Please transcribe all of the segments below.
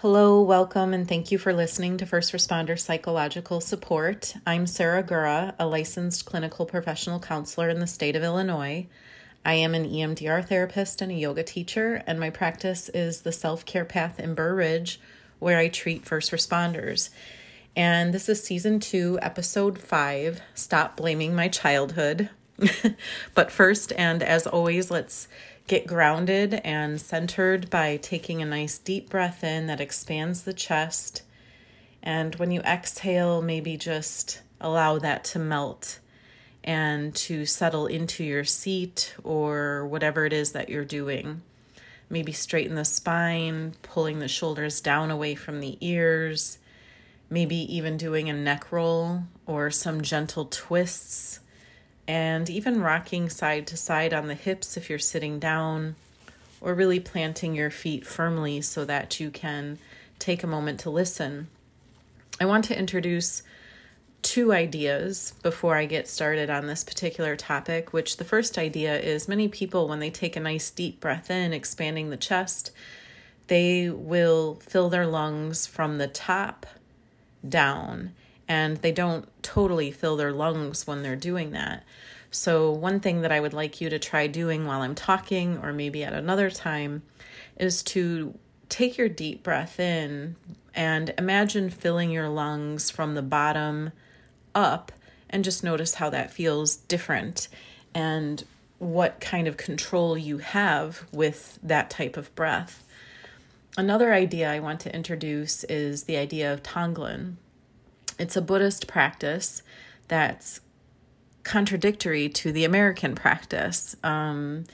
Hello, welcome, and thank you for listening to First Responder Psychological Support. I'm Sarah Gura, a licensed clinical professional counselor in the state of Illinois. I am an EMDR therapist and a yoga teacher, and my practice is the Self Care Path in Burr Ridge, where I treat first responders. And this is season two, episode five Stop Blaming My Childhood. but first, and as always, let's get grounded and centered by taking a nice deep breath in that expands the chest. And when you exhale, maybe just allow that to melt and to settle into your seat or whatever it is that you're doing. Maybe straighten the spine, pulling the shoulders down away from the ears, maybe even doing a neck roll or some gentle twists and even rocking side to side on the hips if you're sitting down, or really planting your feet firmly so that you can take a moment to listen. I want to introduce two ideas before I get started on this particular topic, which the first idea is many people, when they take a nice deep breath in, expanding the chest, they will fill their lungs from the top down and they don't totally fill their lungs when they're doing that. So, one thing that I would like you to try doing while I'm talking, or maybe at another time, is to take your deep breath in and imagine filling your lungs from the bottom up and just notice how that feels different and what kind of control you have with that type of breath. Another idea I want to introduce is the idea of Tonglen. It's a Buddhist practice that's contradictory to the American practice. Um,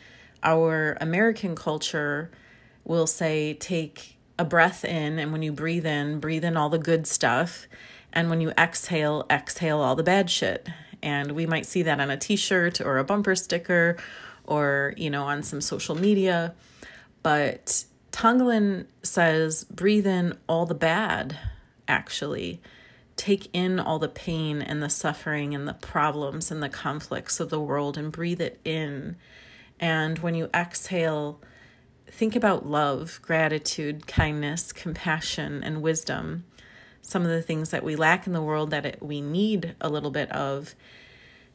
our American culture will say, take a breath in, and when you breathe in, breathe in all the good stuff. And when you exhale, exhale all the bad shit. And we might see that on a t shirt or a bumper sticker or, you know, on some social media. But Tonglen says, breathe in all the bad, actually take in all the pain and the suffering and the problems and the conflicts of the world and breathe it in. And when you exhale, think about love, gratitude, kindness, compassion, and wisdom. Some of the things that we lack in the world that it, we need a little bit of.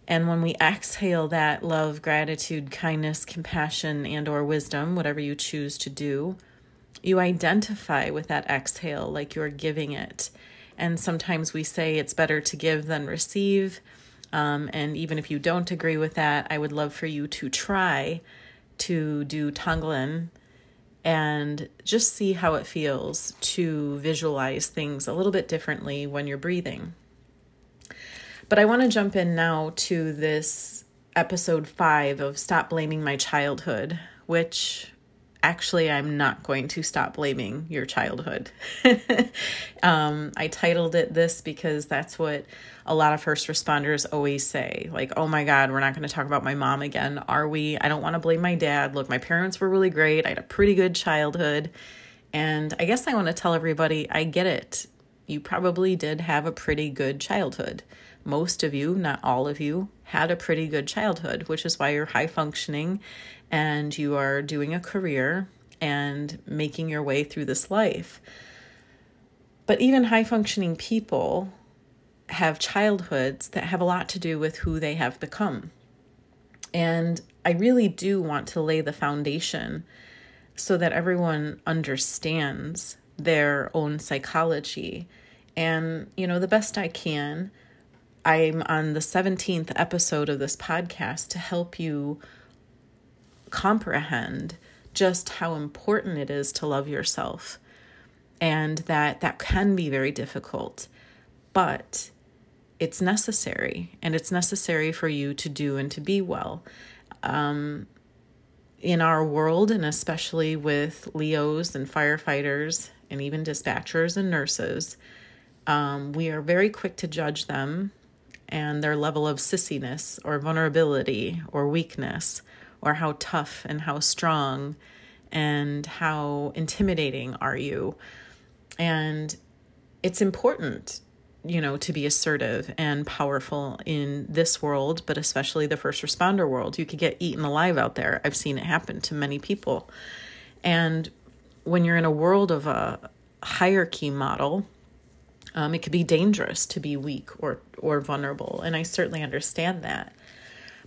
And when we exhale that love, gratitude, kindness, compassion, and or wisdom, whatever you choose to do, you identify with that exhale like you're giving it and sometimes we say it's better to give than receive. Um, and even if you don't agree with that, I would love for you to try to do Tonglen and just see how it feels to visualize things a little bit differently when you're breathing. But I want to jump in now to this episode five of Stop Blaming My Childhood, which actually, I'm not going to stop blaming your childhood. um, I titled it this because that's what a lot of first responders always say like, oh my God, we're not going to talk about my mom again, are we? I don't want to blame my dad. Look, my parents were really great. I had a pretty good childhood. And I guess I want to tell everybody I get it. You probably did have a pretty good childhood. Most of you, not all of you, had a pretty good childhood, which is why you're high functioning and you are doing a career and making your way through this life. But even high functioning people have childhoods that have a lot to do with who they have become. And I really do want to lay the foundation so that everyone understands their own psychology. And, you know, the best I can, I'm on the 17th episode of this podcast to help you comprehend just how important it is to love yourself and that that can be very difficult but it's necessary and it's necessary for you to do and to be well. Um, in our world and especially with leos and firefighters and even dispatchers and nurses um, we are very quick to judge them and their level of sissiness or vulnerability or weakness or how tough and how strong and how intimidating are you. And it's important you know to be assertive and powerful in this world but especially the first responder world. You could get eaten alive out there. I've seen it happen to many people. And when you're in a world of a hierarchy model, um, it could be dangerous to be weak or or vulnerable, and I certainly understand that.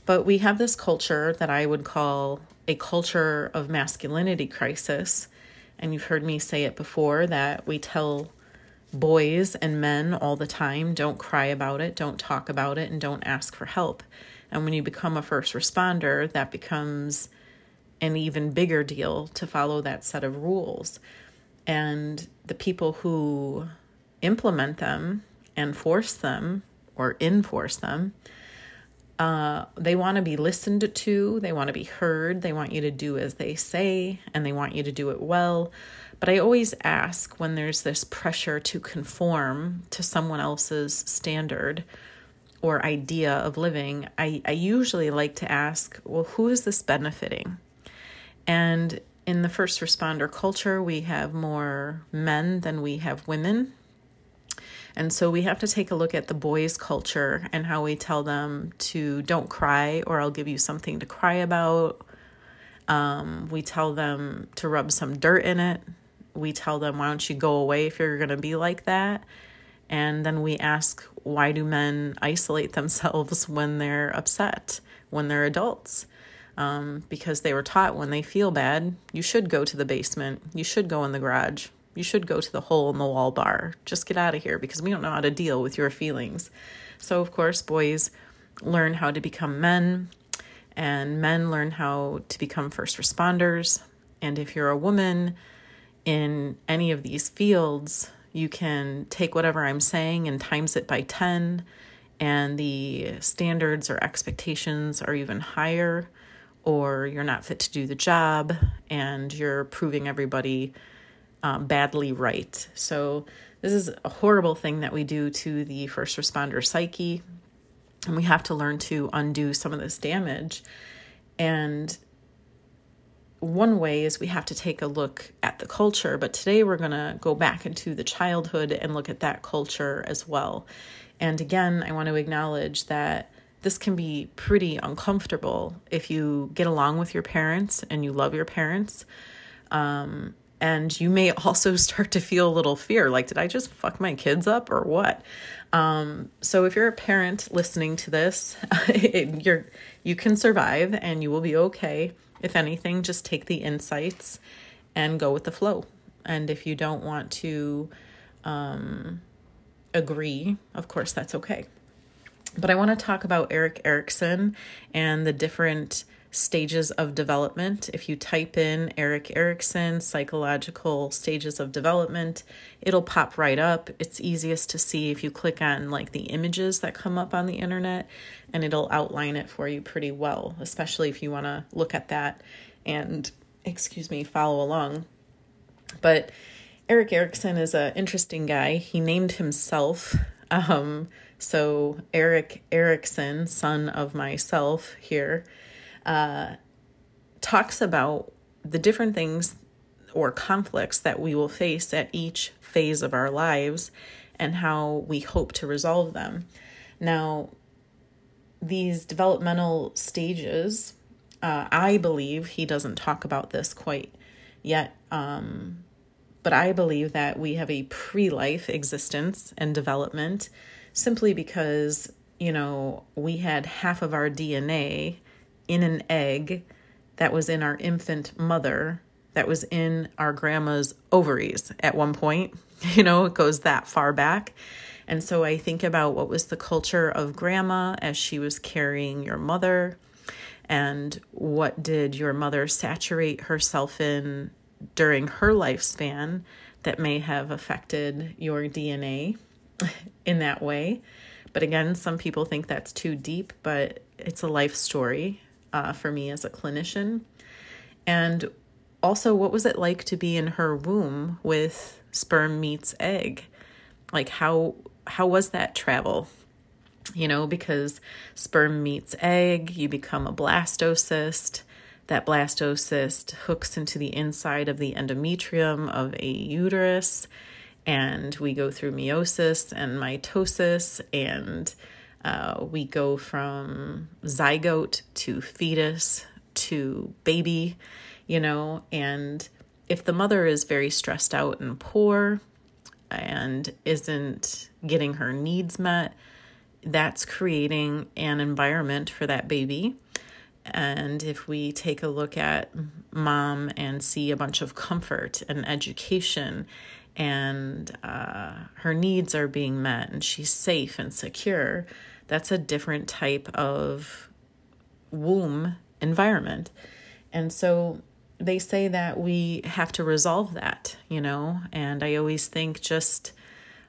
But we have this culture that I would call a culture of masculinity crisis, and you've heard me say it before that we tell boys and men all the time don't cry about it, don't talk about it, and don't ask for help. And when you become a first responder, that becomes an even bigger deal to follow that set of rules. And the people who implement them and force them or enforce them, uh, they want to be listened to, they want to be heard, they want you to do as they say, and they want you to do it well. But I always ask when there's this pressure to conform to someone else's standard or idea of living, I, I usually like to ask, well, who is this benefiting? And in the first responder culture, we have more men than we have women. And so we have to take a look at the boys' culture and how we tell them to don't cry or I'll give you something to cry about. Um, we tell them to rub some dirt in it. We tell them, why don't you go away if you're going to be like that? And then we ask, why do men isolate themselves when they're upset, when they're adults? Um, because they were taught when they feel bad, you should go to the basement, you should go in the garage, you should go to the hole in the wall bar. Just get out of here because we don't know how to deal with your feelings. So, of course, boys learn how to become men, and men learn how to become first responders. And if you're a woman in any of these fields, you can take whatever I'm saying and times it by 10, and the standards or expectations are even higher, or you're not fit to do the job and you're proving everybody um, badly right. So, this is a horrible thing that we do to the first responder psyche, and we have to learn to undo some of this damage. And one way is we have to take a look at the culture, but today we're going to go back into the childhood and look at that culture as well. And again, I want to acknowledge that this can be pretty uncomfortable if you get along with your parents and you love your parents. Um, and you may also start to feel a little fear like, did I just fuck my kids up or what? Um, so if you're a parent listening to this, you're you can survive and you will be okay if anything, just take the insights and go with the flow. And if you don't want to um, agree, of course, that's okay. But I want to talk about Erik Erikson and the different stages of development. If you type in Erik Erikson psychological stages of development, it'll pop right up. It's easiest to see if you click on like the images that come up on the internet and it'll outline it for you pretty well, especially if you want to look at that and excuse me, follow along. But Erik Erikson is an interesting guy. He named himself um, so Erik Erikson, son of myself here, uh, talks about the different things or conflicts that we will face at each phase of our lives and how we hope to resolve them. Now, these developmental stages, uh, I believe he doesn't talk about this quite yet, um, but I believe that we have a pre life existence and development simply because, you know, we had half of our DNA in an egg that was in our infant mother that was in our grandma's ovaries at one point. You know, it goes that far back. And so I think about what was the culture of grandma as she was carrying your mother, and what did your mother saturate herself in during her lifespan that may have affected your DNA in that way. But again, some people think that's too deep, but it's a life story uh, for me as a clinician. And also, what was it like to be in her womb with sperm meets egg? Like how how was that travel? You know, because sperm meets egg, you become a blastocyst. That blastocyst hooks into the inside of the endometrium of a uterus, and we go through meiosis and mitosis, and uh, we go from zygote to fetus to baby, you know, and if the mother is very stressed out and poor and isn't getting her needs met, that's creating an environment for that baby. And if we take a look at mom and see a bunch of comfort and education, and uh, her needs are being met, and she's safe and secure, that's a different type of womb environment. And so they say that we have to resolve that, you know, and I always think just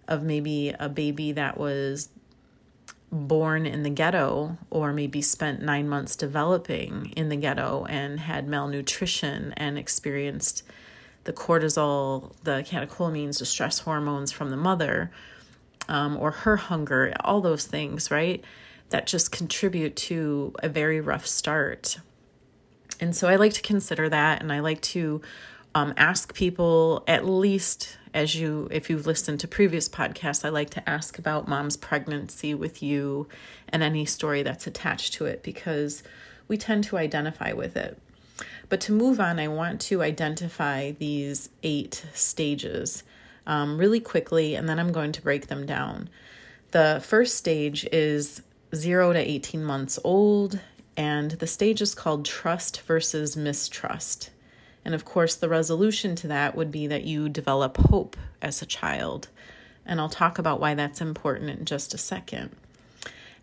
of maybe a baby that was born in the ghetto or maybe spent nine months developing in the ghetto and had malnutrition and experienced the cortisol, the catecholamines, the stress hormones from the mother, um, or her hunger, all those things, right? That just contribute to a very rough start. And so I like to consider that and I like to um, ask people at least as you if you've listened to previous podcasts i like to ask about mom's pregnancy with you and any story that's attached to it because we tend to identify with it but to move on i want to identify these eight stages um, really quickly and then i'm going to break them down the first stage is 0 to 18 months old and the stage is called trust versus mistrust and of course, the resolution to that would be that you develop hope as a child. And I'll talk about why that's important in just a second.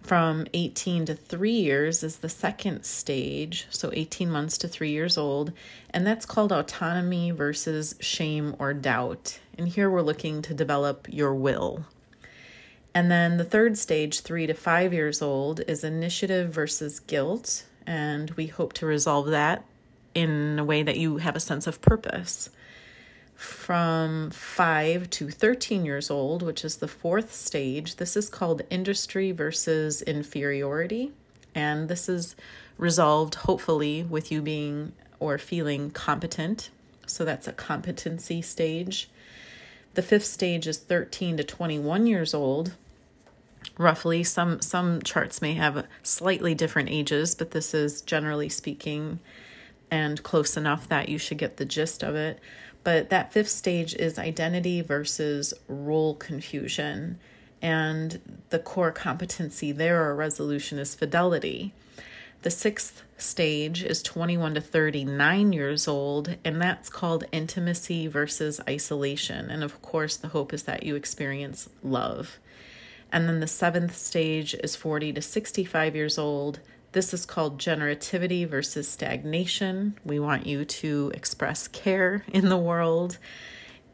From 18 to 3 years is the second stage, so 18 months to 3 years old, and that's called autonomy versus shame or doubt. And here we're looking to develop your will. And then the third stage, 3 to 5 years old, is initiative versus guilt, and we hope to resolve that in a way that you have a sense of purpose. From 5 to 13 years old, which is the fourth stage, this is called industry versus inferiority. And this is resolved hopefully with you being or feeling competent. So that's a competency stage. The fifth stage is 13 to 21 years old. Roughly, some some charts may have slightly different ages, but this is generally speaking and close enough that you should get the gist of it. But that fifth stage is identity versus role confusion. And the core competency there or resolution is fidelity. The sixth stage is 21 to 39 years old, and that's called intimacy versus isolation. And of course, the hope is that you experience love. And then the seventh stage is 40 to 65 years old. This is called generativity versus stagnation. We want you to express care in the world.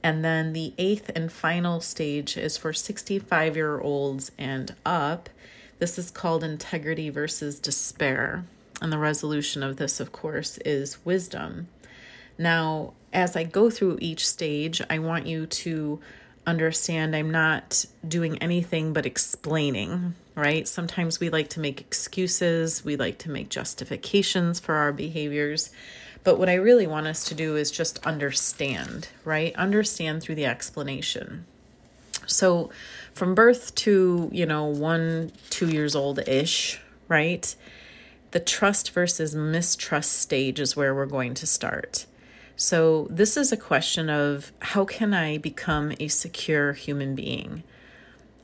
And then the eighth and final stage is for 65 year olds and up. This is called integrity versus despair. And the resolution of this, of course, is wisdom. Now, as I go through each stage, I want you to understand I'm not doing anything but explaining, right? Sometimes we like to make excuses, we like to make justifications for our behaviors. But what I really want us to do is just understand, right? Understand through the explanation. So, from birth to, you know, one, two years old ish, right? The trust versus mistrust stage is where we're going to start. So, this is a question of how can I become a secure human being?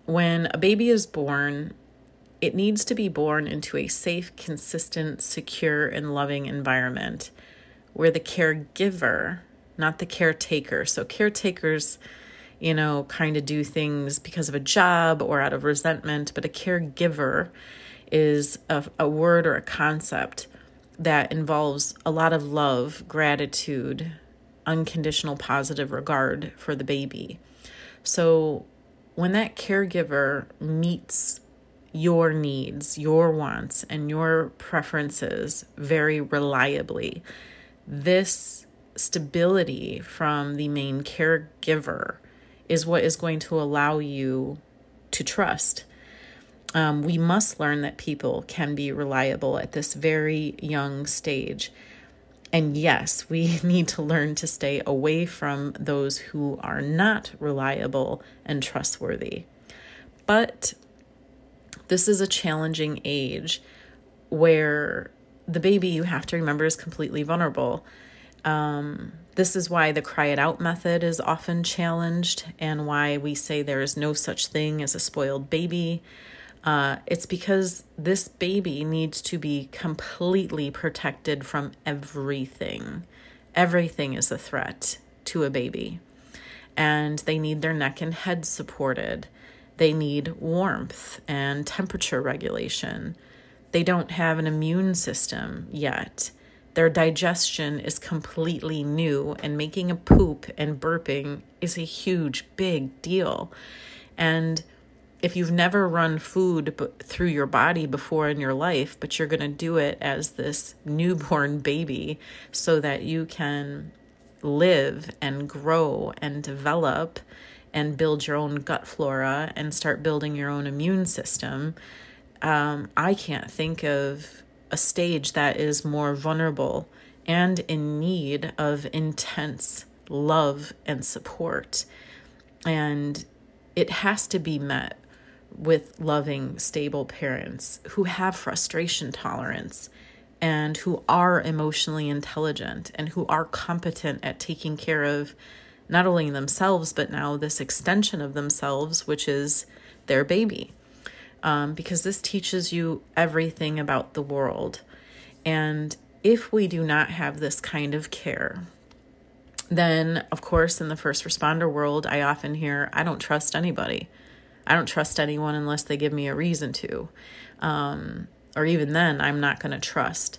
When a baby is born, it needs to be born into a safe, consistent, secure, and loving environment where the caregiver, not the caretaker, so caretakers, you know, kind of do things because of a job or out of resentment, but a caregiver is a, a word or a concept that involves a lot of love, gratitude, unconditional positive regard for the baby. So when that caregiver meets your needs, your wants, and your preferences very reliably, this stability from the main caregiver is what is going to allow you to trust um, we must learn that people can be reliable at this very young stage. And yes, we need to learn to stay away from those who are not reliable and trustworthy. But this is a challenging age where the baby you have to remember is completely vulnerable. Um, This is why the cry it out method is often challenged and why we say there is no such thing as a spoiled baby. Uh, it's because this baby needs to be completely protected from everything. Everything is a threat to a baby. And they need their neck and head supported. They need warmth and temperature regulation. They don't have an immune system yet. Their digestion is completely new, and making a poop and burping is a huge, big deal. And if you've never run food through your body before in your life, but you're going to do it as this newborn baby so that you can live and grow and develop and build your own gut flora and start building your own immune system, um, I can't think of a stage that is more vulnerable and in need of intense love and support. And it has to be met with loving, stable parents who have frustration tolerance and who are emotionally intelligent and who are competent at taking care of not only themselves, but now this extension of themselves, which is their baby. Um, because this teaches you everything about the world. And if we do not have this kind of care, then of course, in the first responder world, I often hear, I don't trust anybody. I don't trust anyone unless they give me a reason to. Um, or even then, I'm not going to trust.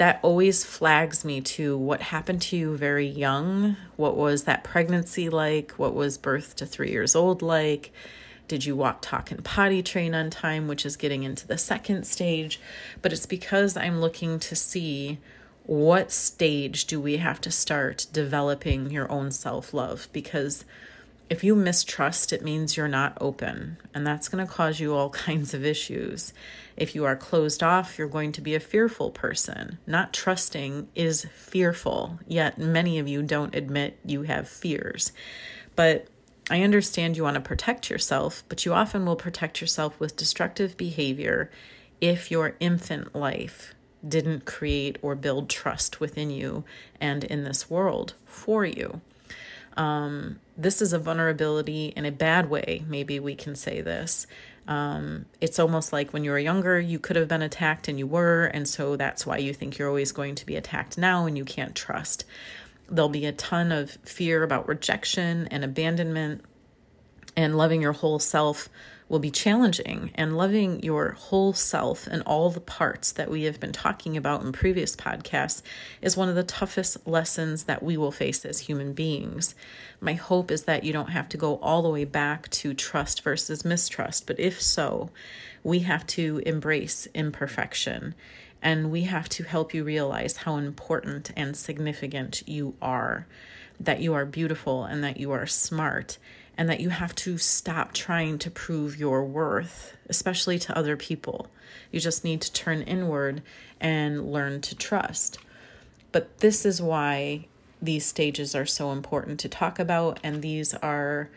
That always flags me to what happened to you very young. What was that pregnancy like? What was birth to three years old like? Did you walk, talk, and potty train on time, which is getting into the second stage? But it's because I'm looking to see what stage do we have to start developing your own self love because if you mistrust, it means you're not open, and that's going to cause you all kinds of issues. If you are closed off, you're going to be a fearful person. Not trusting is fearful, yet many of you don't admit you have fears. But I understand you want to protect yourself, but you often will protect yourself with destructive behavior if your infant life didn't create or build trust within you and in this world for you. Um, this is a vulnerability in a bad way, maybe we can say this. Um, it's almost like when you were younger, you could have been attacked and you were, and so that's why you think you're always going to be attacked now and you can't trust. There'll be a ton of fear about rejection and abandonment, and loving your whole self will be challenging, and loving your whole self and all the parts that we have been talking about in previous podcasts is one of the toughest lessons that we will face as human beings. My hope is that you don't have to go all the way back to trust versus mistrust, but if so, we have to embrace imperfection and we have to help you realize how important and significant you are, that you are beautiful and that you are smart and that you have to stop trying to prove your worth, especially to other people. You just need to turn inward and learn to trust. But this is why these stages are so important to talk about, and these are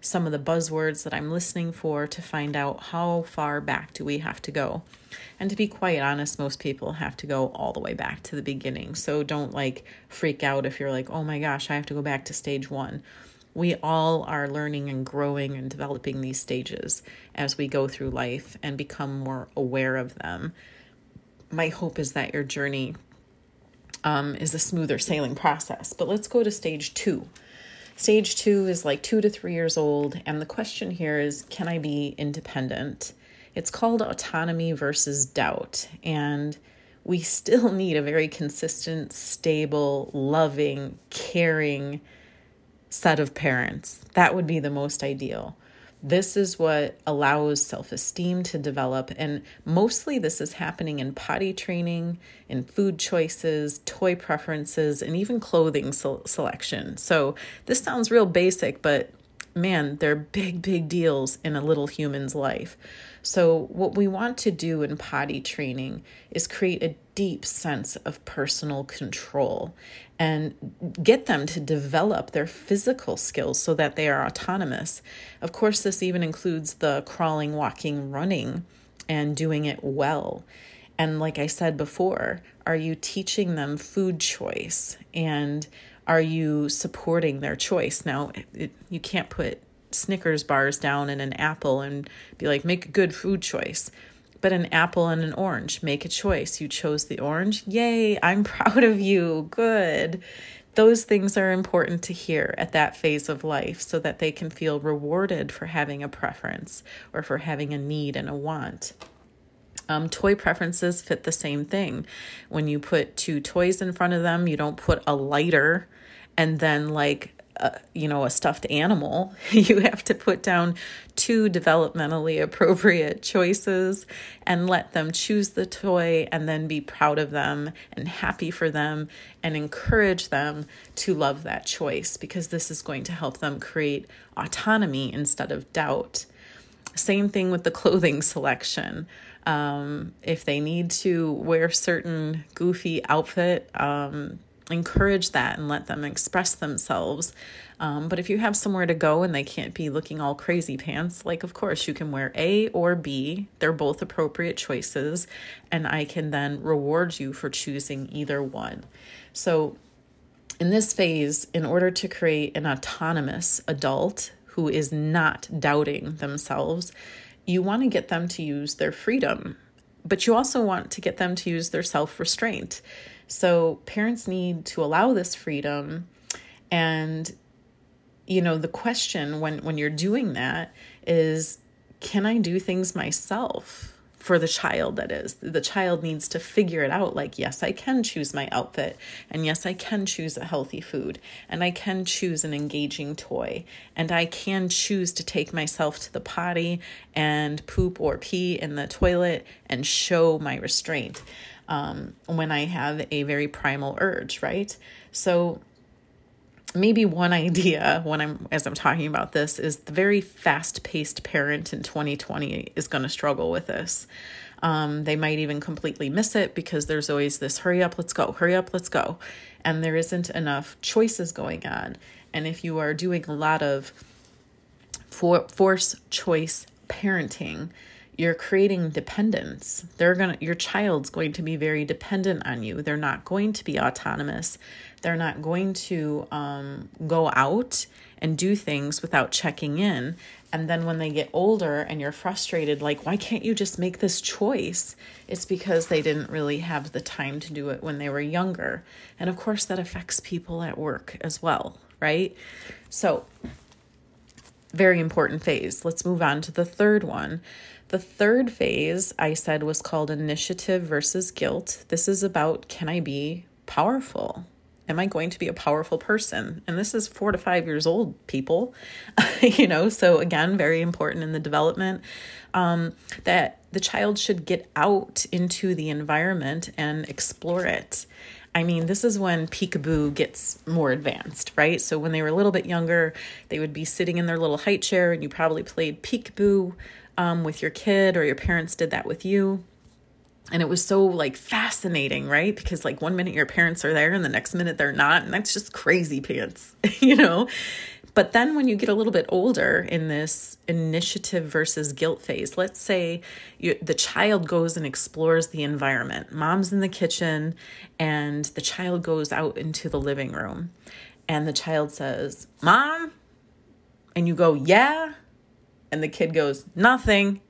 some of the buzzwords that I'm listening for to find out how far back do we have to go. And to be quite honest, most people have to go all the way back to the beginning. So don't like freak out if you're like, oh my gosh, I have to go back to stage one we all are learning and growing and developing these stages as we go through life and become more aware of them. My hope is that your journey um, is a smoother sailing process. But let's go to stage two. Stage two is like two to three years old, and the question here is can I be independent? It's called autonomy versus doubt, and we still need a very consistent, stable, loving, caring, set of parents. That would be the most ideal. This is what allows self esteem to develop. And mostly this is happening in potty training, in food choices, toy preferences, and even clothing selection. So this sounds real basic, but man, they're big, big deals in a little human's life. So, what we want to do in potty training is create a deep sense of personal control and get them to develop their physical skills so that they are autonomous. Of course, this even includes the crawling, walking, running, and doing it well. And like I said before, are you teaching them food choice? And Are you supporting their choice? Now, it, you can't put Snickers bars down and an apple and be like, make a good food choice. But an apple and an orange, make a choice. You chose the orange. Yay, I'm proud of you. Good. Those things are important to hear at that phase of life so that they can feel rewarded for having a preference or for having a need and a want. Um, toy preferences fit the same thing. When you put two toys in front of them, you don't put a lighter and then like you know a stuffed animal you have to put down two developmentally appropriate choices and let them choose the toy and then be proud of them and happy for them and encourage them to love that choice because this is going to help them create autonomy instead of doubt. Same thing with the clothing selection. Um, if they need to wear certain goofy outfit um, encourage that and let them express themselves. Um, but if you have somewhere to go and they can't be looking all crazy pants, like, of course, you can wear A or B. They're both appropriate choices, and I can then reward you for choosing either one. So, in this phase, in order to create an autonomous adult who is not doubting themselves, you want to get them to use their freedom, but you also want to get them to use their self restraint. So parents need to allow this freedom and you know the question when when you're doing that is can I do things myself? for the child that is the child needs to figure it out like yes i can choose my outfit and yes i can choose a healthy food and i can choose an engaging toy and i can choose to take myself to the potty and poop or pee in the toilet and show my restraint um, when I have a very primal urge, right? So maybe one idea when I'm as I'm talking about this is the very fast-paced parent in 2020 is going to struggle with this. Um, they might even completely miss it because there's always this hurry up, let's go, hurry up, let's go. And there isn't enough choices going on. And if you are doing a lot of for, force choice parenting, you're creating dependence. They're going to your child's going to be very dependent on you. They're not going to be autonomous. They're not going to um, go out and do things without checking in. And then when they get older and you're frustrated, like, why can't you just make this choice? It's because they didn't really have the time to do it when they were younger. And of course, that affects people at work as well, right? So, very important phase. Let's move on to the third one. The third phase I said was called initiative versus guilt. This is about can I be powerful? Am I going to be a powerful person? And this is four to five years old, people. you know, so again, very important in the development um, that the child should get out into the environment and explore it. I mean, this is when peekaboo gets more advanced, right? So when they were a little bit younger, they would be sitting in their little height chair and you probably played peekaboo um, with your kid or your parents did that with you. And it was so like fascinating right? Because like one minute your parents are there and the next minute they're not and that's just crazy pants you know? But then when you get a little bit older in this initiative versus guilt phase let's say you, the child goes and explores the environment. Mom's in the kitchen and the child goes out into the living room. And the child says mom? And you go yeah and the kid goes, Nothing.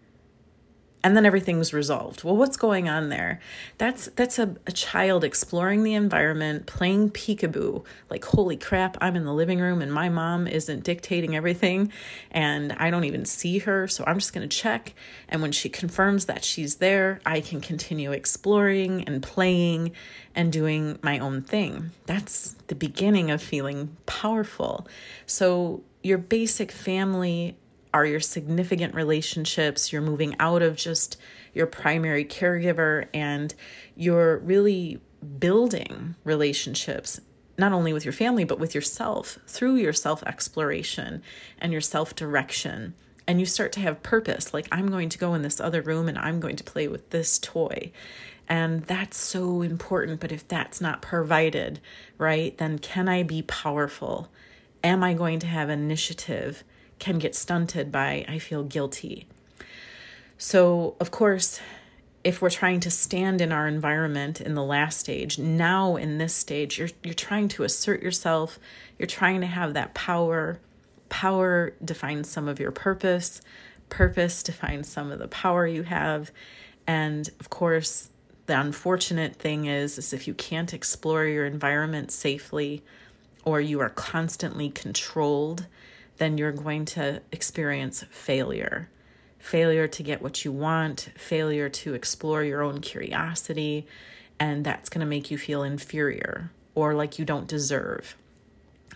And then everything's resolved. Well, what's going on there? That's that's a, a child exploring the environment, playing peekaboo. Like, holy crap, I'm in the living room and my mom isn't dictating everything, and I don't even see her, so I'm just gonna check. And when she confirms that she's there, I can continue exploring and playing and doing my own thing. That's the beginning of feeling powerful. So your basic family are your significant relationships. You're moving out of just your primary caregiver and you're really building relationships, not only with your family, but with yourself through your self exploration and your self direction. And you start to have purpose like, I'm going to go in this other room and I'm going to play with this toy. And that's so important. But if that's not provided, right, then can I be powerful? Am I going to have initiative? Can get stunted by I feel guilty. So, of course, if we're trying to stand in our environment in the last stage, now in this stage, you're you're trying to assert yourself, you're trying to have that power. Power defines some of your purpose, purpose defines some of the power you have. And of course, the unfortunate thing is, is if you can't explore your environment safely or you are constantly controlled, then you're going to experience failure failure to get what you want, failure to explore your own curiosity, and that's going to make you feel inferior or like you don't deserve.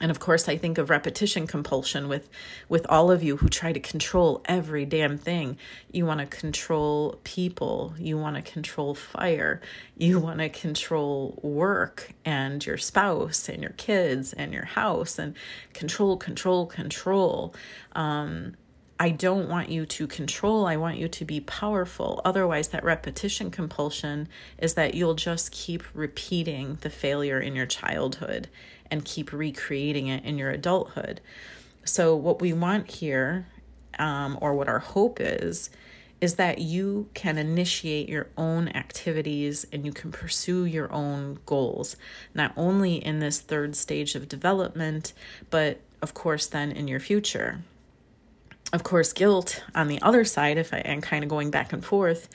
And of course, I think of repetition compulsion with with all of you who try to control every damn thing. You want to control people, you want to control fire, you want to control work and your spouse and your kids and your house and control, control, control. Um, I don't want you to control, I want you to be powerful. Otherwise, that repetition compulsion is that you'll just keep repeating the failure in your childhood and keep recreating it in your adulthood. So, what we want here, um, or what our hope is, is that you can initiate your own activities and you can pursue your own goals, not only in this third stage of development, but of course, then in your future of course, guilt on the other side, if I am kind of going back and forth,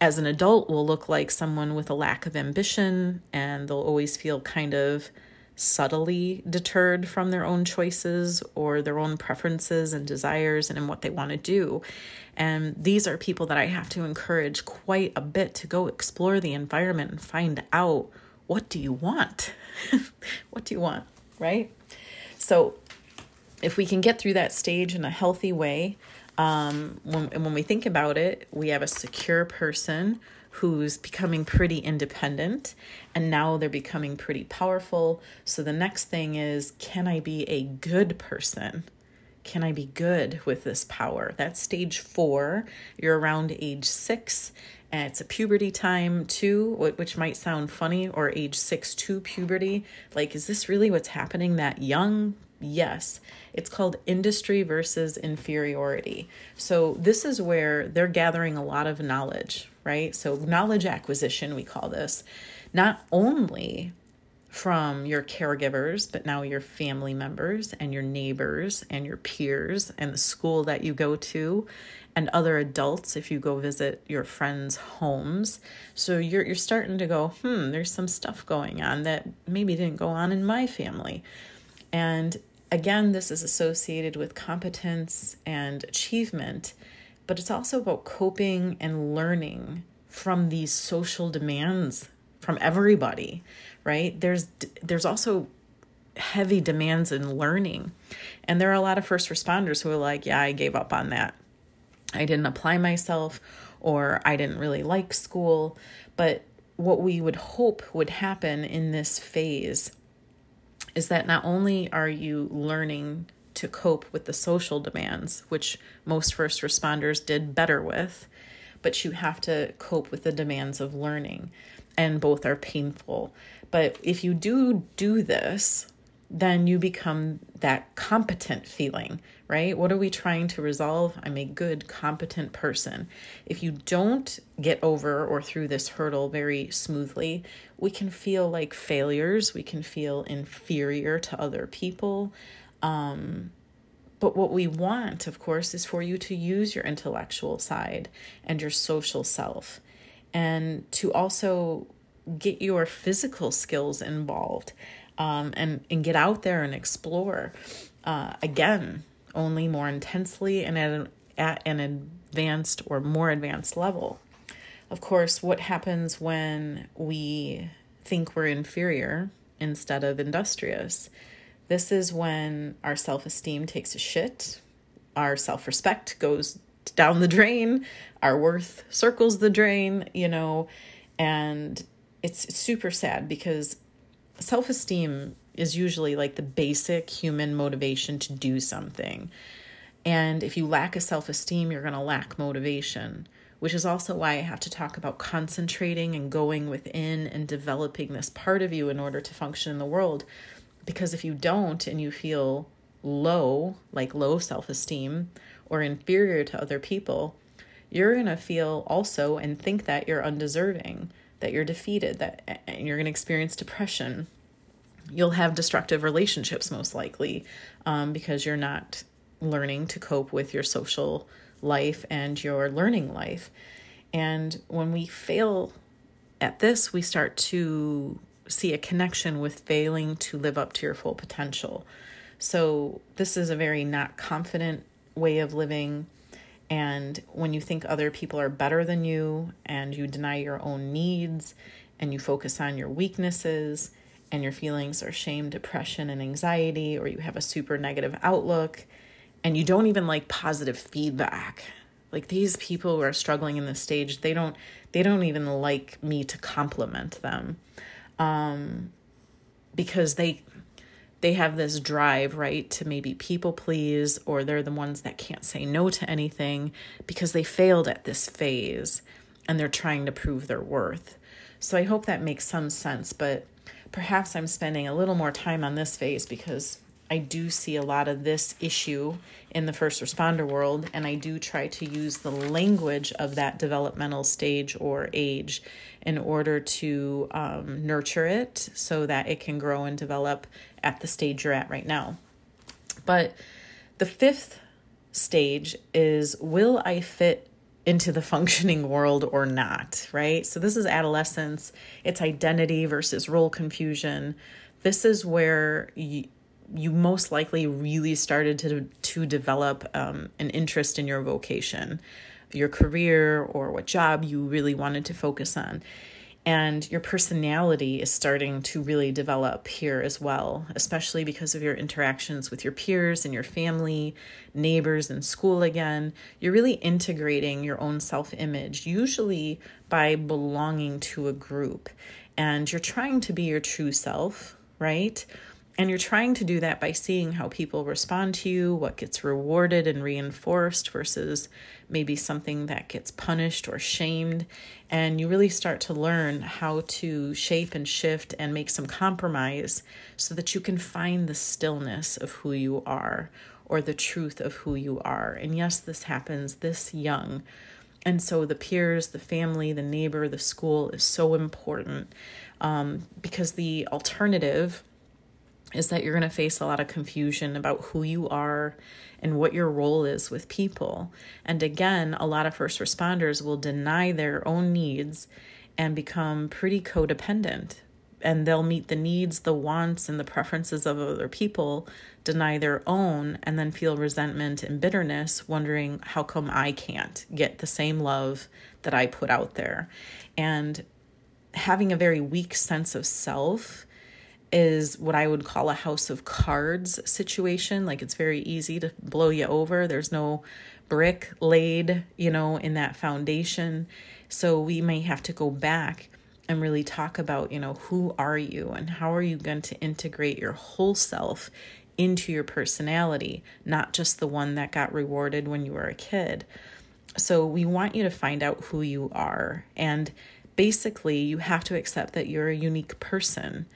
as an adult will look like someone with a lack of ambition and they'll always feel kind of subtly deterred from their own choices or their own preferences and desires and in what they want to do. And these are people that I have to encourage quite a bit to go explore the environment and find out what do you want? what do you want, right? So if we can get through that stage in a healthy way, um, when, when we think about it, we have a secure person who's becoming pretty independent and now they're becoming pretty powerful. So the next thing is can I be a good person? Can I be good with this power? That's stage four. You're around age six, and it's a puberty time too, which might sound funny, or age six to puberty. Like, is this really what's happening that young? Yes, it's called industry versus inferiority. So, this is where they're gathering a lot of knowledge, right? So, knowledge acquisition, we call this, not only from your caregivers, but now your family members and your neighbors and your peers and the school that you go to and other adults if you go visit your friends' homes. So you're you're starting to go, "Hmm, there's some stuff going on that maybe didn't go on in my family." And again, this is associated with competence and achievement, but it's also about coping and learning from these social demands from everybody, right? There's there's also heavy demands in learning. And there are a lot of first responders who are like, yeah, I gave up on that. I didn't apply myself or I didn't really like school. But what we would hope would happen in this phase is that not only are you learning to cope with the social demands, which most first responders did better with, but you have to cope with the demands of learning, and both are painful. But if you do do this, then you become that competent feeling, right? What are we trying to resolve? I'm a good, competent person. If you don't get over or through this hurdle very smoothly, we can feel like failures. We can feel inferior to other people. Um, but what we want, of course, is for you to use your intellectual side and your social self and to also get your physical skills involved um, and, and get out there and explore. Uh, again, only more intensely and at an, at an advanced or more advanced level. Of course, what happens when we think we're inferior instead of industrious? This is when our self esteem takes a shit, our self respect goes down the drain, our worth circles the drain, you know, and it's super sad because self esteem is usually like the basic human motivation to do something. And if you lack a self esteem, you're going to lack motivation, which is also why I have to talk about concentrating and going within and developing this part of you in order to function in the world. Because if you don't and you feel low, like low self esteem or inferior to other people, you're going to feel also and think that you're undeserving, that you're defeated, that and you're going to experience depression. You'll have destructive relationships most likely um, because you're not learning to cope with your social life and your learning life. And when we fail at this, we start to see a connection with failing to live up to your full potential. So, this is a very not confident way of living. And when you think other people are better than you and you deny your own needs and you focus on your weaknesses and your feelings are shame, depression, and anxiety, or you have a super negative outlook and you don't even like positive feedback. Like these people who are struggling in this stage, they don't they don't even like me to compliment them. Um because they they have this drive, right, to maybe people please, or they're the ones that can't say no to anything because they failed at this phase and they're trying to prove their worth. So I hope that makes some sense, but perhaps I'm spending a little more time on this phase because I do see a lot of this issue in the first responder world, and I do try to use the language of that developmental stage or age in order to um, nurture it so that it can grow and develop at the stage you're at right now. But the fifth stage is Will I fit into the functioning world or not, right? So this is adolescence, it's identity versus role confusion. This is where you, you most likely really started to to develop um, an interest in your vocation, your career, or what job you really wanted to focus on. And your personality is starting to really develop here as well, especially because of your interactions with your peers and your family, neighbors, and school again. You're really integrating your own self image, usually by belonging to a group. And you're trying to be your true self, right? And you're trying to do that by seeing how people respond to you, what gets rewarded and reinforced versus maybe something that gets punished or shamed. And you really start to learn how to shape and shift and make some compromise so that you can find the stillness of who you are or the truth of who you are. And yes, this happens this young. And so the peers, the family, the neighbor, the school is so important um, because the alternative is that you're going to face a lot of confusion about who you are and what your role is with people. And again, a lot of first responders will deny their own needs and become pretty codependent. And they'll meet the needs, the wants, and the preferences of other people, deny their own, and then feel resentment and bitterness, wondering how come I can't get the same love that I put out there. And having a very weak sense of self is what I would call a house of cards situation. Like it's very easy to blow you over. There's no brick laid, you know, in that foundation. So we may have to go back and really talk about, you know, who are you and how are you going to integrate your whole self into your personality, not just the one that got rewarded when you were a kid. So we want you to find out who you are. And basically, you have to accept that you're a unique person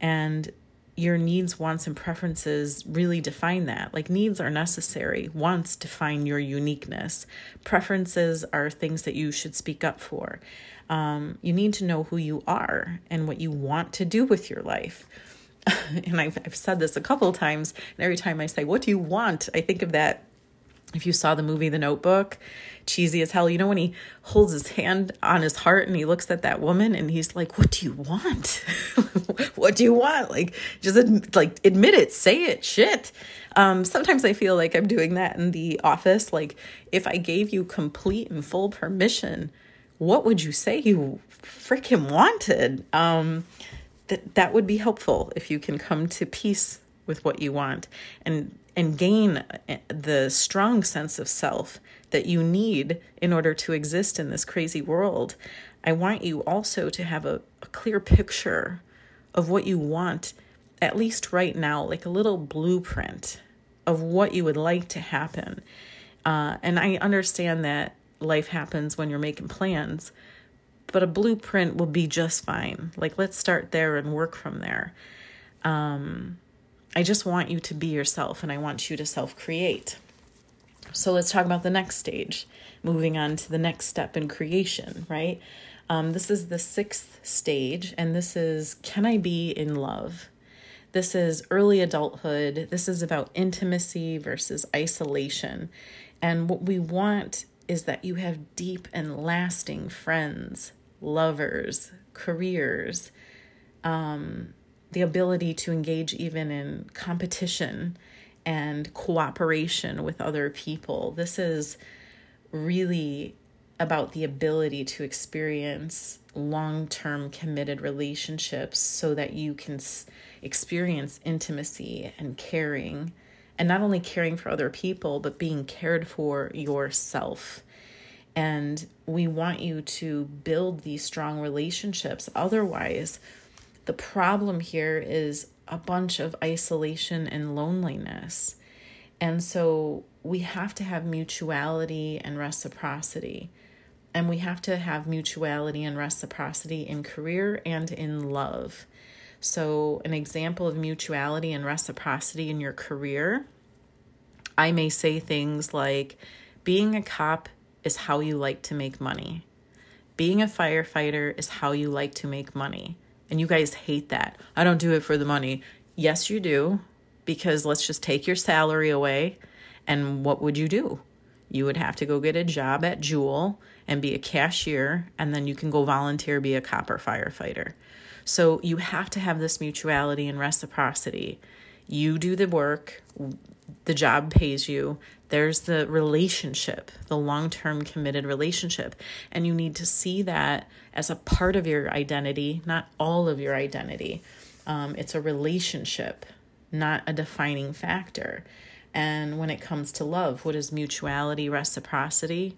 and your needs, wants, and preferences really define that. Like, needs are necessary, wants define your uniqueness, preferences are things that you should speak up for. Um, you need to know who you are and what you want to do with your life. and I've, I've said this a couple times, and every time I say, What do you want? I think of that if you saw the movie The Notebook, cheesy as hell. You know, when he holds his hand on his heart and he looks at that woman and he's like, What do you want? what do you want? Like, just like admit it, say it, shit. Um, sometimes I feel like I'm doing that in the office. Like, if I gave you complete and full permission, what would you say you freaking wanted? Um, that that would be helpful if you can come to peace with what you want and and gain the strong sense of self that you need in order to exist in this crazy world. I want you also to have a, a clear picture of what you want, at least right now, like a little blueprint of what you would like to happen. Uh, and I understand that life happens when you're making plans, but a blueprint will be just fine. Like, let's start there and work from there. Um, I just want you to be yourself and I want you to self create. So let's talk about the next stage, moving on to the next step in creation, right? Um, this is the sixth stage, and this is Can I Be in Love? This is early adulthood. This is about intimacy versus isolation. And what we want is that you have deep and lasting friends, lovers, careers, um, the ability to engage even in competition and cooperation with other people. This is really about the ability to experience long term committed relationships so that you can experience intimacy and caring. And not only caring for other people, but being cared for yourself. And we want you to build these strong relationships. Otherwise, the problem here is a bunch of isolation and loneliness. And so we have to have mutuality and reciprocity. And we have to have mutuality and reciprocity in career and in love. So, an example of mutuality and reciprocity in your career, I may say things like being a cop is how you like to make money, being a firefighter is how you like to make money. And you guys hate that. I don't do it for the money. Yes, you do, because let's just take your salary away. And what would you do? You would have to go get a job at Jewel and be a cashier, and then you can go volunteer, be a copper firefighter. So you have to have this mutuality and reciprocity. You do the work, the job pays you. There's the relationship, the long term committed relationship. And you need to see that as a part of your identity, not all of your identity. Um, it's a relationship, not a defining factor. And when it comes to love, what is mutuality, reciprocity?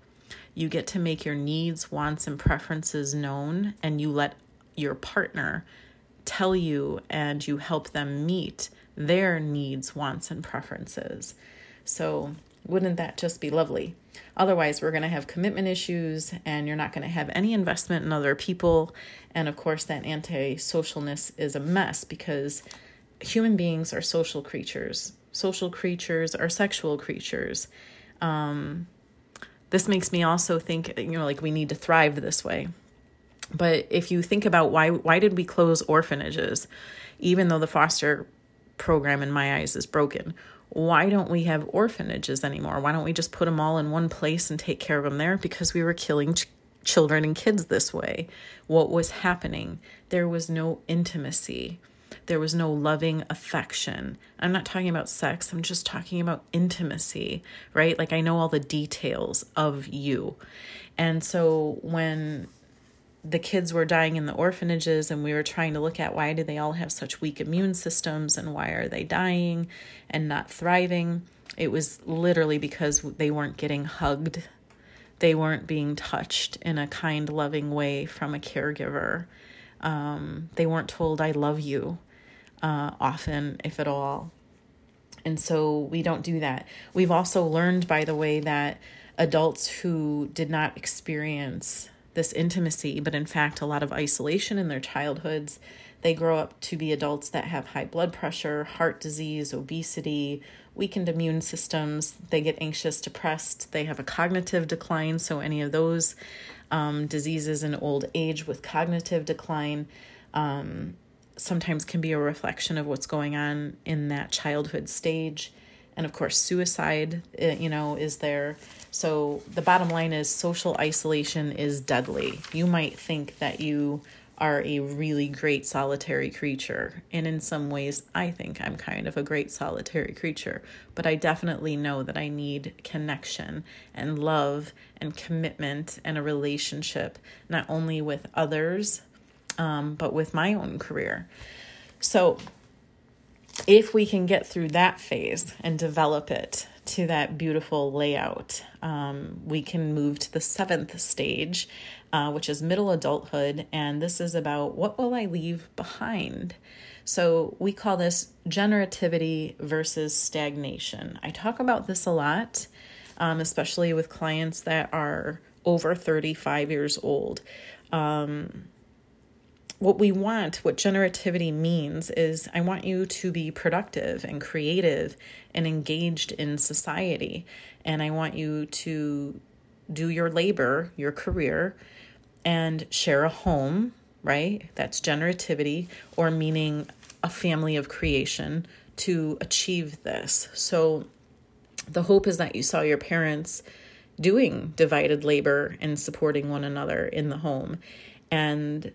You get to make your needs, wants, and preferences known, and you let your partner tell you and you help them meet their needs, wants, and preferences. So, wouldn't that just be lovely? Otherwise, we're going to have commitment issues and you're not going to have any investment in other people. And of course, that anti socialness is a mess because human beings are social creatures. Social creatures are sexual creatures. Um, this makes me also think, you know, like we need to thrive this way. But if you think about why why did we close orphanages, even though the foster program in my eyes is broken, why don't we have orphanages anymore? Why don't we just put them all in one place and take care of them there? Because we were killing ch- children and kids this way. What was happening? There was no intimacy. There was no loving affection. I'm not talking about sex, I'm just talking about intimacy, right? Like I know all the details of you. And so when the kids were dying in the orphanages and we were trying to look at why do they all have such weak immune systems and why are they dying and not thriving. It was literally because they weren't getting hugged. They weren't being touched in a kind loving way from a caregiver. Um, they weren't told i love you uh, often if at all. And so we don't do that. We've also learned by the way that adults who did not experience this intimacy, but in fact, a lot of isolation in their childhoods. They grow up to be adults that have high blood pressure, heart disease, obesity, weakened immune systems. They get anxious, depressed. They have a cognitive decline. So, any of those um, diseases in old age with cognitive decline um, sometimes can be a reflection of what's going on in that childhood stage and of course suicide eh, you know is there. So the bottom line is social isolation is deadly. You might think that you are a really great solitary creature. And in some ways i think i'm kind of a great solitary creature. But i definitely know that i need connection and love and commitment and a relationship not only with others um, but with my own career. So if we can get through that phase and develop it to that beautiful layout, um, we can move to the seventh stage, uh, which is middle adulthood. And this is about what will I leave behind? So we call this generativity versus stagnation. I talk about this a lot, um, especially with clients that are over 35 years old. Um, what we want, what generativity means, is I want you to be productive and creative and engaged in society. And I want you to do your labor, your career, and share a home, right? That's generativity, or meaning a family of creation to achieve this. So the hope is that you saw your parents doing divided labor and supporting one another in the home. And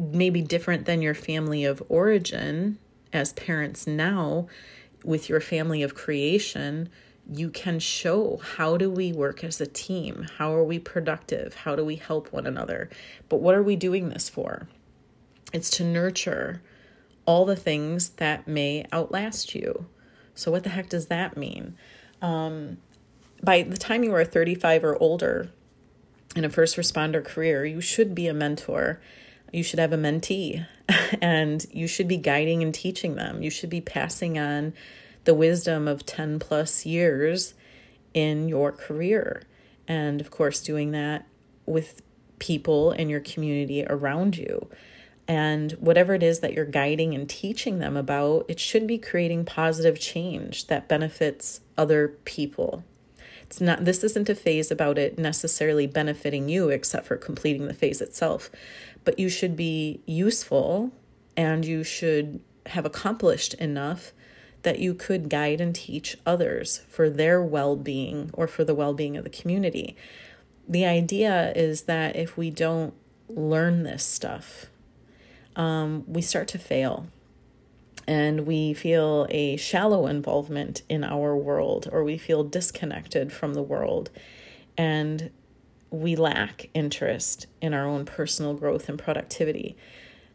maybe different than your family of origin as parents now with your family of creation you can show how do we work as a team? How are we productive? How do we help one another? But what are we doing this for? It's to nurture all the things that may outlast you. So what the heck does that mean? Um, by the time you are 35 or older in a first responder career you should be a mentor you should have a mentee and you should be guiding and teaching them. You should be passing on the wisdom of 10 plus years in your career. And of course, doing that with people in your community around you. And whatever it is that you're guiding and teaching them about, it should be creating positive change that benefits other people. It's not this isn't a phase about it necessarily benefiting you except for completing the phase itself but you should be useful and you should have accomplished enough that you could guide and teach others for their well being or for the well being of the community. The idea is that if we don't learn this stuff, um, we start to fail and we feel a shallow involvement in our world or we feel disconnected from the world. And we lack interest in our own personal growth and productivity.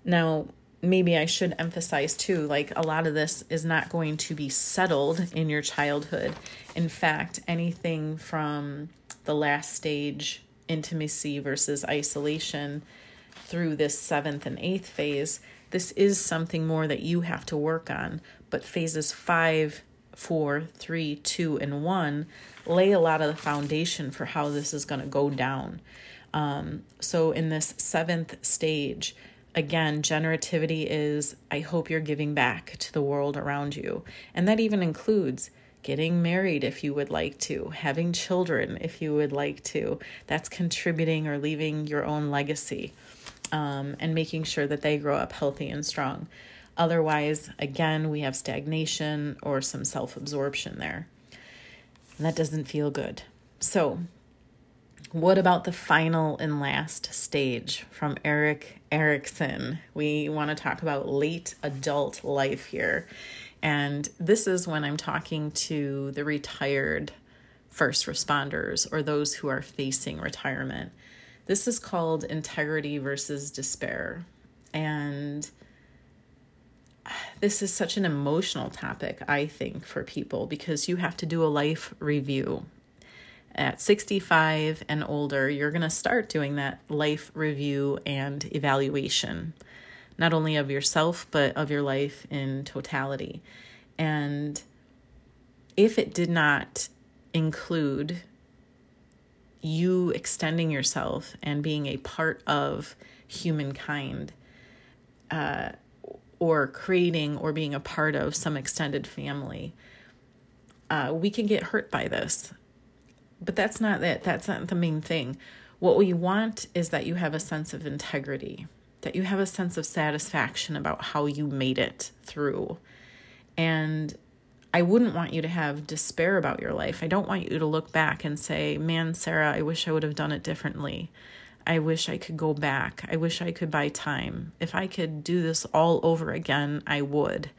Now, maybe I should emphasize too like a lot of this is not going to be settled in your childhood. In fact, anything from the last stage, intimacy versus isolation, through this seventh and eighth phase, this is something more that you have to work on. But phases five, four, three, two, and one lay a lot of the foundation for how this is going to go down. Um, so, in this seventh stage, again, generativity is I hope you're giving back to the world around you. And that even includes getting married if you would like to, having children if you would like to. That's contributing or leaving your own legacy um, and making sure that they grow up healthy and strong. Otherwise, again, we have stagnation or some self absorption there. And that doesn't feel good. So, what about the final and last stage from Erik Erikson? We want to talk about late adult life here. And this is when I'm talking to the retired first responders or those who are facing retirement. This is called integrity versus despair. And this is such an emotional topic, I think, for people because you have to do a life review. At 65 and older, you're going to start doing that life review and evaluation, not only of yourself, but of your life in totality. And if it did not include you extending yourself and being a part of humankind, uh, or creating or being a part of some extended family, uh, we can get hurt by this. But that's not it. That's not the main thing. What we want is that you have a sense of integrity, that you have a sense of satisfaction about how you made it through. And I wouldn't want you to have despair about your life. I don't want you to look back and say, man, Sarah, I wish I would have done it differently. I wish I could go back. I wish I could buy time. If I could do this all over again, I would.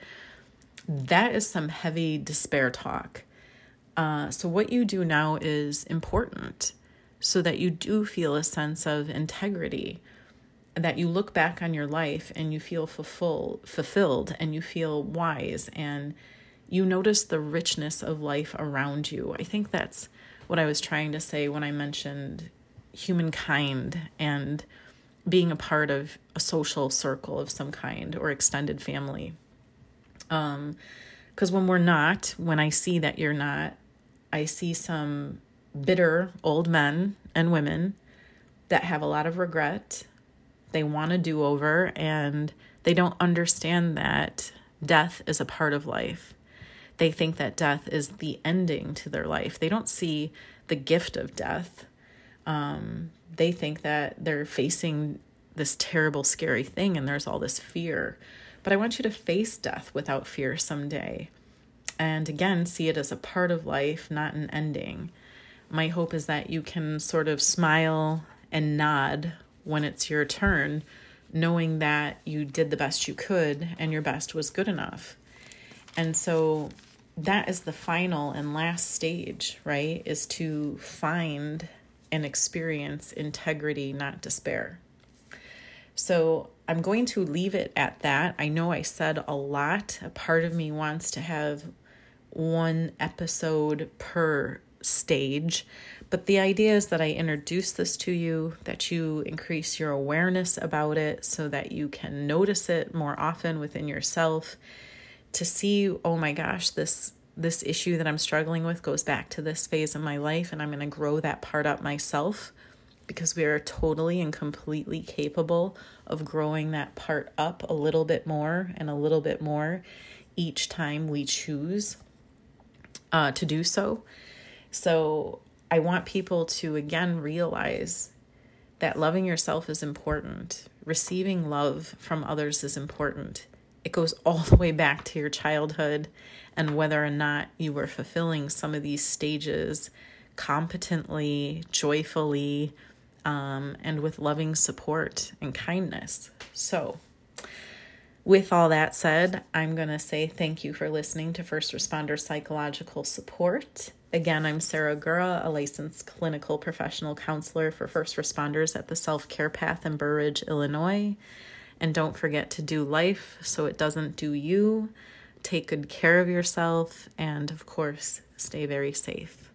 That is some heavy despair talk. Uh, so, what you do now is important so that you do feel a sense of integrity, that you look back on your life and you feel fulfill, fulfilled and you feel wise and you notice the richness of life around you. I think that's what I was trying to say when I mentioned humankind and being a part of a social circle of some kind or extended family. Um, because when we're not, when I see that you're not, I see some bitter old men and women that have a lot of regret They want a do over and they don't understand that death is a part of life. They think that death is the ending to their life. They don't see the gift of death. Um, they think that they're facing this terrible, scary thing and there's all this fear. But I want you to face death without fear someday. And again, see it as a part of life, not an ending. My hope is that you can sort of smile and nod when it's your turn, knowing that you did the best you could and your best was good enough. And so that is the final and last stage, right? Is to find and experience integrity, not despair. So I'm going to leave it at that. I know I said a lot. A part of me wants to have one episode per stage, but the idea is that I introduce this to you, that you increase your awareness about it so that you can notice it more often within yourself to see, oh my gosh, this this issue that I'm struggling with goes back to this phase of my life and I'm going to grow that part up myself because we are totally and completely capable of growing that part up a little bit more and a little bit more each time we choose uh, to do so. So I want people to again realize that loving yourself is important, receiving love from others is important. It goes all the way back to your childhood and whether or not you were fulfilling some of these stages competently, joyfully, um, and with loving support and kindness. So, with all that said, I'm going to say thank you for listening to First Responder Psychological Support. Again, I'm Sarah Gura, a licensed clinical professional counselor for first responders at the Self Care Path in Burr Ridge, Illinois. And don't forget to do life so it doesn't do you. Take good care of yourself, and of course, stay very safe.